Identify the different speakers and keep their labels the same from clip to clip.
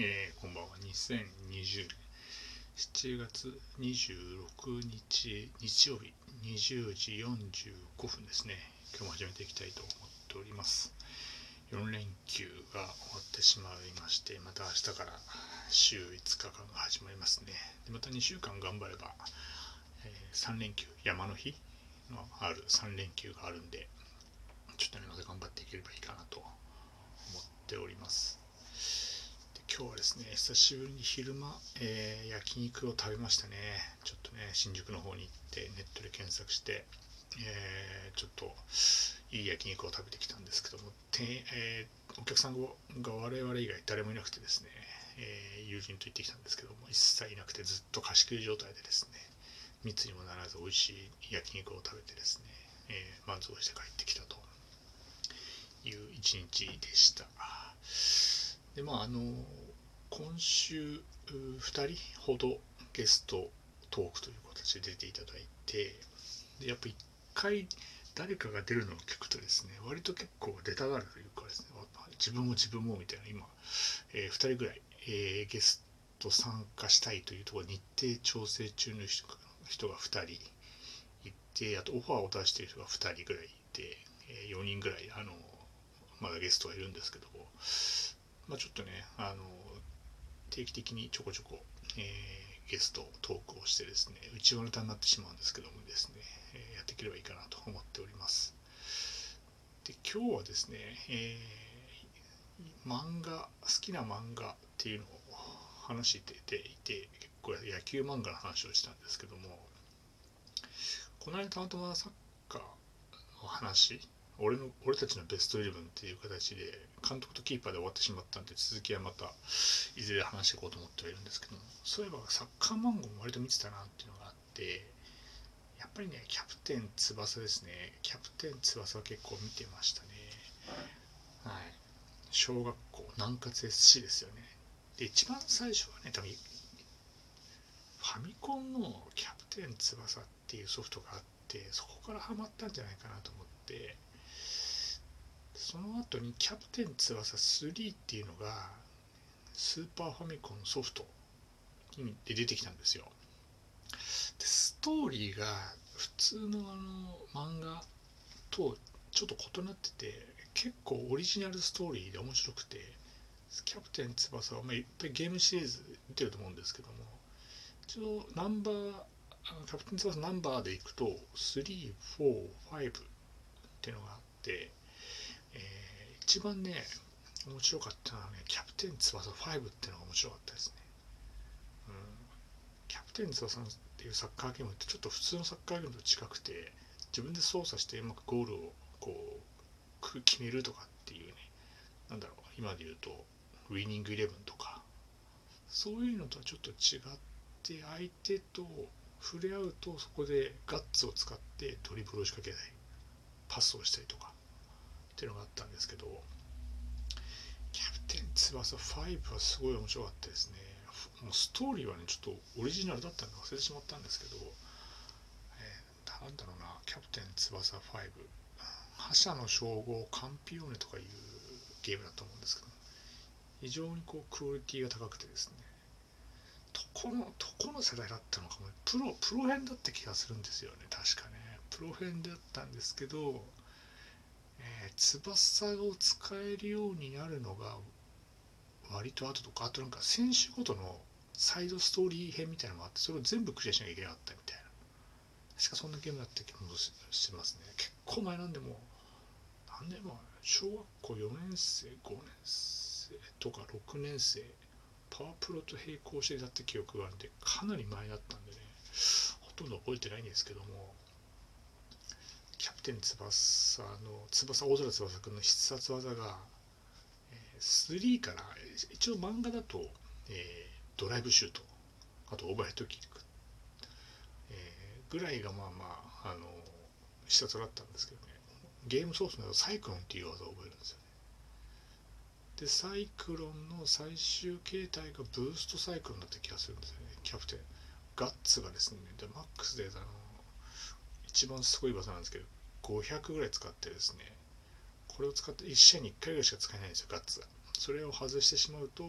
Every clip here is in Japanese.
Speaker 1: えー、こんばんは。2020年7月26日日曜日20時45分ですね。今日も始めていきたいと思っております。4連休が終わってしまいまして、また明日から週5日間が始まりますね。でまた2週間頑張れば、えー、3連休、山の日のある3連休があるんで、ちょっとね、また頑張っていければいいかなと思っております。今日はですね、久しぶりに昼間、えー、焼肉を食べましたね。ちょっとね、新宿の方に行ってネットで検索して、えー、ちょっといい焼肉を食べてきたんですけども、てえー、お客さんが我々以外誰もいなくてですね、え友人と行ってきたんですけども、一切いなくてずっと貸し切り状態でですね、密にもならず美味しい焼肉を食べてですね、え満足して帰ってきたという一日でした。でまああの今週2人ほどゲストトークという形で出ていただいてでやっぱ1回誰かが出るのを聞くとですね割と結構出たがるというかですね自分も自分もみたいな今、えー、2人ぐらい、えー、ゲスト参加したいというところ日程調整中の人が2人いてあとオファーを出している人が2人ぐらいいて、えー、4人ぐらいあのまだゲストがいるんですけどもまあ、ちょっとね、あの、定期的にちょこちょこ、えー、ゲストトークをしてですね、内輪ネタになってしまうんですけどもですね、え、やっていければいいかなと思っております。で、今日はですね、えー、漫画、好きな漫画っていうのを話していて、結構野球漫画の話をしたんですけども、この間たまたまサッカーの話俺の俺たちのベストイレブンっていう形で監督とキーパーで終わってしまったんで続きはまたいずれ話していこうと思ってはいるんですけどもそういえばサッカー漫画も割と見てたなっていうのがあってやっぱりねキャプテン翼ですね。キャプテン翼は結構見てましたね。はい。小学校南葛 SC ですよね。で一番最初はね多分ファミコンのキャプテン翼っていうソフトがあってそこからハマったんじゃないかなと思ってその後にキャプテン翼3っていうのがスーパーファミコンソフトで出てきたんですよ。でストーリーが普通のあの漫画とちょっと異なってて結構オリジナルストーリーで面白くてキャプテン翼は、まあ、いっぱいゲームシリーズ見てると思うんですけども一応ナンバーキャプテン翼ナンバーでいくと345っていうのがあって一番ね面白かったのはねキャプテン翼5っていうのが面白かったですね、うん、キャプテン翼っていうサッカーゲームってちょっと普通のサッカーゲームと近くて自分で操作してうまくゴールをこう決めるとかっていうねなんだろう今で言うとウィニングイレブンとかそういうのとはちょっと違って相手と触れ合うとそこでガッツを使ってドリブルを仕掛けたりパスをしたりとか。っていうのがあったんですけどキャプテン翼5はすごい面白かったですね。もうストーリーはねちょっとオリジナルだったんで忘れてしまったんですけど、えー、なんだろうなキャプテン翼5覇者の称号カンピオーネとかいうゲームだと思うんですけど非常にこうクオリティが高くてですね。どこのどこの世代だったのかもプロプロ編だった気がするんですよね。確かね。プロ編だったんですけどえー、翼を使えるようになるのが割と後とかあとなんか選手ごとのサイドストーリー編みたいなのがあってそれを全部クリアしなきゃいけなかったみたいな。確かそんなゲームだった気もしてますね。結構前なんでも何年前小学校4年生5年生とか6年生パワープロと並行してだった記憶があるんでかなり前だったんでねほとんど覚えてないんですけども翼の翼大空翼くんの必殺技が、えー、3から一応漫画だと、えー、ドライブシュートあとオーバーヘッドキック、えー、ぐらいがまあまああの必殺だったんですけどね。ゲームソースなどサイクロンっていう技を覚えるんですよね。でサイクロンの最終形態がブーストサイクロンだった気がするんですよね。キャプテンガッツがですねでマックスであの一番すごい技なんですけど500ぐらい使ってですねこれを使って1試合に1回ぐらいしか使えないんですよガッツが。それを外してしまうと、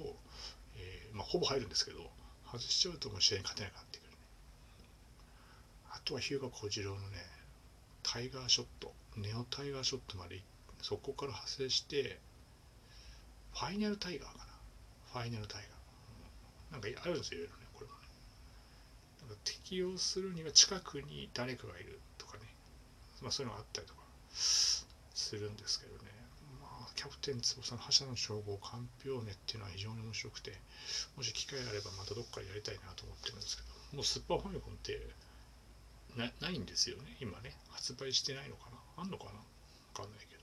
Speaker 1: えまあ、ほぼ入るんですけど外しちゃうともう試合に勝てなくなってくる、ね、あとは日向小次郎のねタイガーショットネオタイガーショットまでそこから派生してファイナルタイガーかな。ファイナルタイガー、うん、なんかあるんですよいろいろねこれもね。なんか適用するには近くに誰かがいる。まあそういうのがあったりとかするんですけどね。まあキャプテン翼の覇者の称号かんぴょうねっていうのは非常に面白くてもし機会があればまたどっかでやりたいなと思ってるんですけどもうスーパーファミコンってなないんですよね今ね。発売してないのかな？あんのかな？わかんないけど。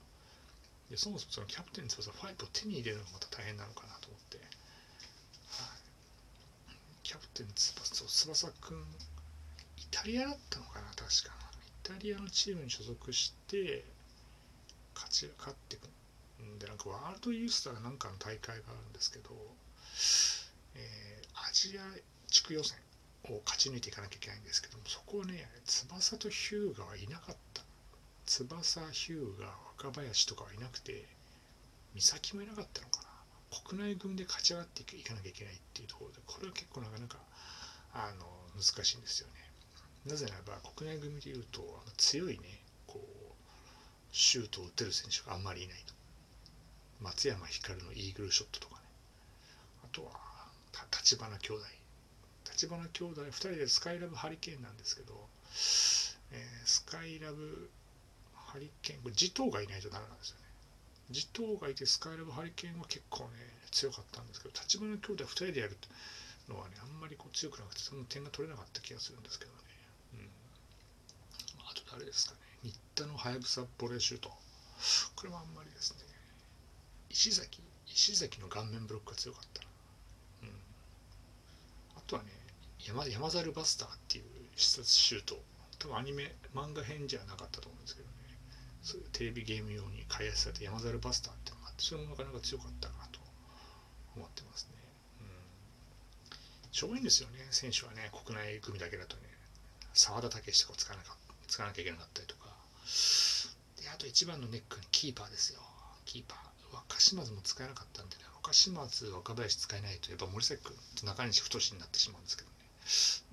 Speaker 1: でそもそもそのキャプテン翼5を手に入れるのがまた大変なのかなと思って、はい、キャプテン翼翼くんイタリアだったのかな？確か。イタリアのチームに所属して勝ち勝っていくんでなんかワールドユースターなんかの大会があるんですけど、えー、アジア地区予選を勝ち抜いていかなきゃいけないんですけどもそこをね翼とヒューガはいなかった。翼ヒューガ若林とかはいなくて美咲もいなかったのかな。国内組で勝ち上がっていかなきゃいけないっていうところでこれは結構なかなかあの難しいんですよね。なぜならば国内組でいうと強いねこうシュートを打てる選手があんまりいないと。松山光のイーグルショットとかね。あとは立花兄弟。立花兄弟2人でスカイラブハリケーンなんですけど、えー、スカイラブハリケーンこれ地頭がいないとダメなんですよね。地頭がいてスカイラブハリケーンは結構ね強かったんですけど立花兄弟2人でやるのはねあんまりこう強くなくてその点が取れなかった気がするんですけどね、あと誰ですかね。新田のはやぶさボレーシュートこれはあんまりですね。石崎石崎の顔面ブロックが強かったな、うん、あとはね山山猿バスターっていう必殺シュート。多分アニメ漫画編じゃなかったと思うんですけどね。そういうテレビゲーム用に開発された山猿バスターっていうのがあってそれもなかなか強かったなと思ってますね。うん。しょぼいんですよね。選手はね国内組だけだとね。澤田武史とか使わなかった。使わなきゃいけなかったりとか。であと一番のネックにキーパーですよ。キーパー若島津も使えなかったんでね。若島津若林使えないとやっぱ森崎君と中西太になってしまうんですけどね、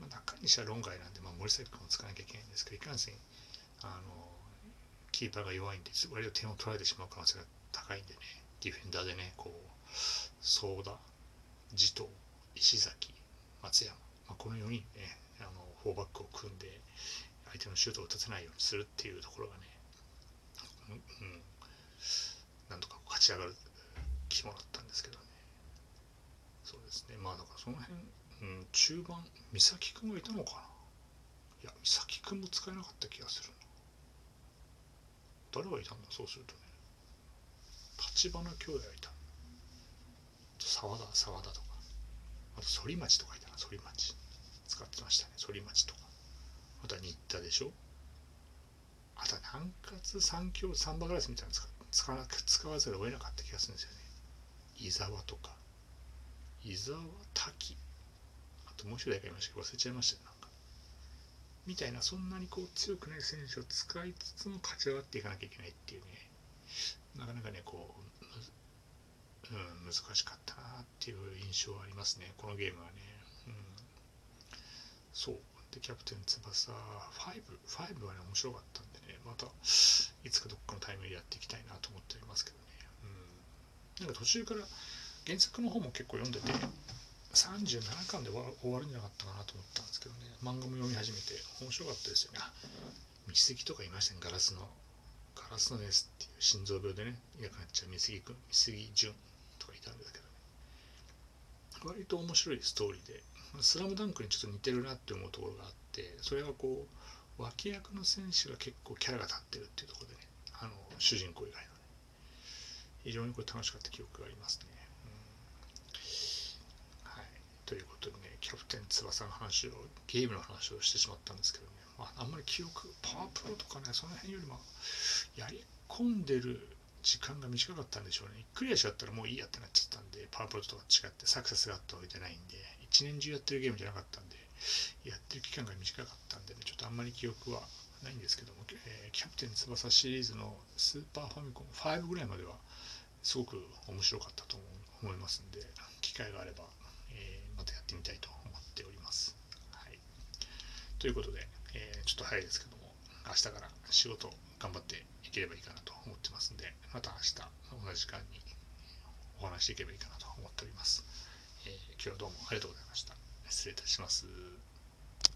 Speaker 1: まあ、中西は論外なんで、まあ、森崎君を使わなきゃいけないんですけどいかんせんあのキーパーが弱いんで割と点を取られてしまう可能性が高いんでね。ディフェンダーでねこう相田地藤石崎松山、まあ、この4人ねあのフォーバックを組んで相手のシュートを打たせないようにするっていうところがね、うん、なんとか勝ち上がる肝だったんですけどね。そうですね。まあだからその辺、うん、中盤美咲君がいたのかな。いや美咲君も使えなかった気がする誰がいたんだ？そうするとね。立花兄弟がいた。沢田沢田とか。あと反町とかいたな。反町。使ってましたね。反町とか。あとは新田でしょ？あとは南葛三強サンバガラスみたいなの使わ使わざるを得なかった気がするんですよね。伊沢とか。伊沢滝。あともう一人がいましたけど忘れちゃいましたねなんか。みたいなそんなにこう強くない選手を使いつつも勝ち上がっていかなきゃいけないっていうね。なかなかねこう、うん、難しかったなっていう印象はありますね。このゲームはね、うん、そう。でキャプテン翼5、5はね面白かったんでねまたいつかどっかのタイミングでやっていきたいなと思っておりますけどね、うん、なんか途中から原作の方も結構読んでて37巻で終わるんじゃなかったかなと思ったんですけどね。漫画も読み始めて面白かったですよね。道杉とかいましたねガラスの。ガラスのエースっていう心臓病でねいなくなっちゃう美杉君美杉淳とかいたんですけどね。割と面白いストーリーで「スラムダンクにちょっと似てるなって思うところがあってそれがこう脇役の選手が結構キャラが立ってるっていうところでねあの主人公以外のね非常にこれ楽しかった記憶がありますね。うん、はい。ということでね、キャプテン翼の話を、ゲームの話をしてしまったんですけどね、まあ、あんまり記憶、パワープロとかね、その辺よりも、やり込んでる時間が短かったんでしょうね。クリアしちゃったらもういいやってなっちゃったんで、パワープロとか違ってサクセスがあったわけじゃないんで、一年中やってるゲームじゃなかったんで、やってる期間が短かったんでね、ちょっとあんまり記憶はないんですけども、えー、キャプテン翼シリーズのスーパーファミコン5ぐらいまでは、すごく面白かったと思いますんで、機会があれば、えー、またやってみたいと思っております。はい。ということで、えー、ちょっと早いですけども、明日から仕事頑張っていければいいかなと思ってますんで、また明日同じ時間にお話していけばいいかなと思っております。今日はどうもありがとうございました。失礼いたします。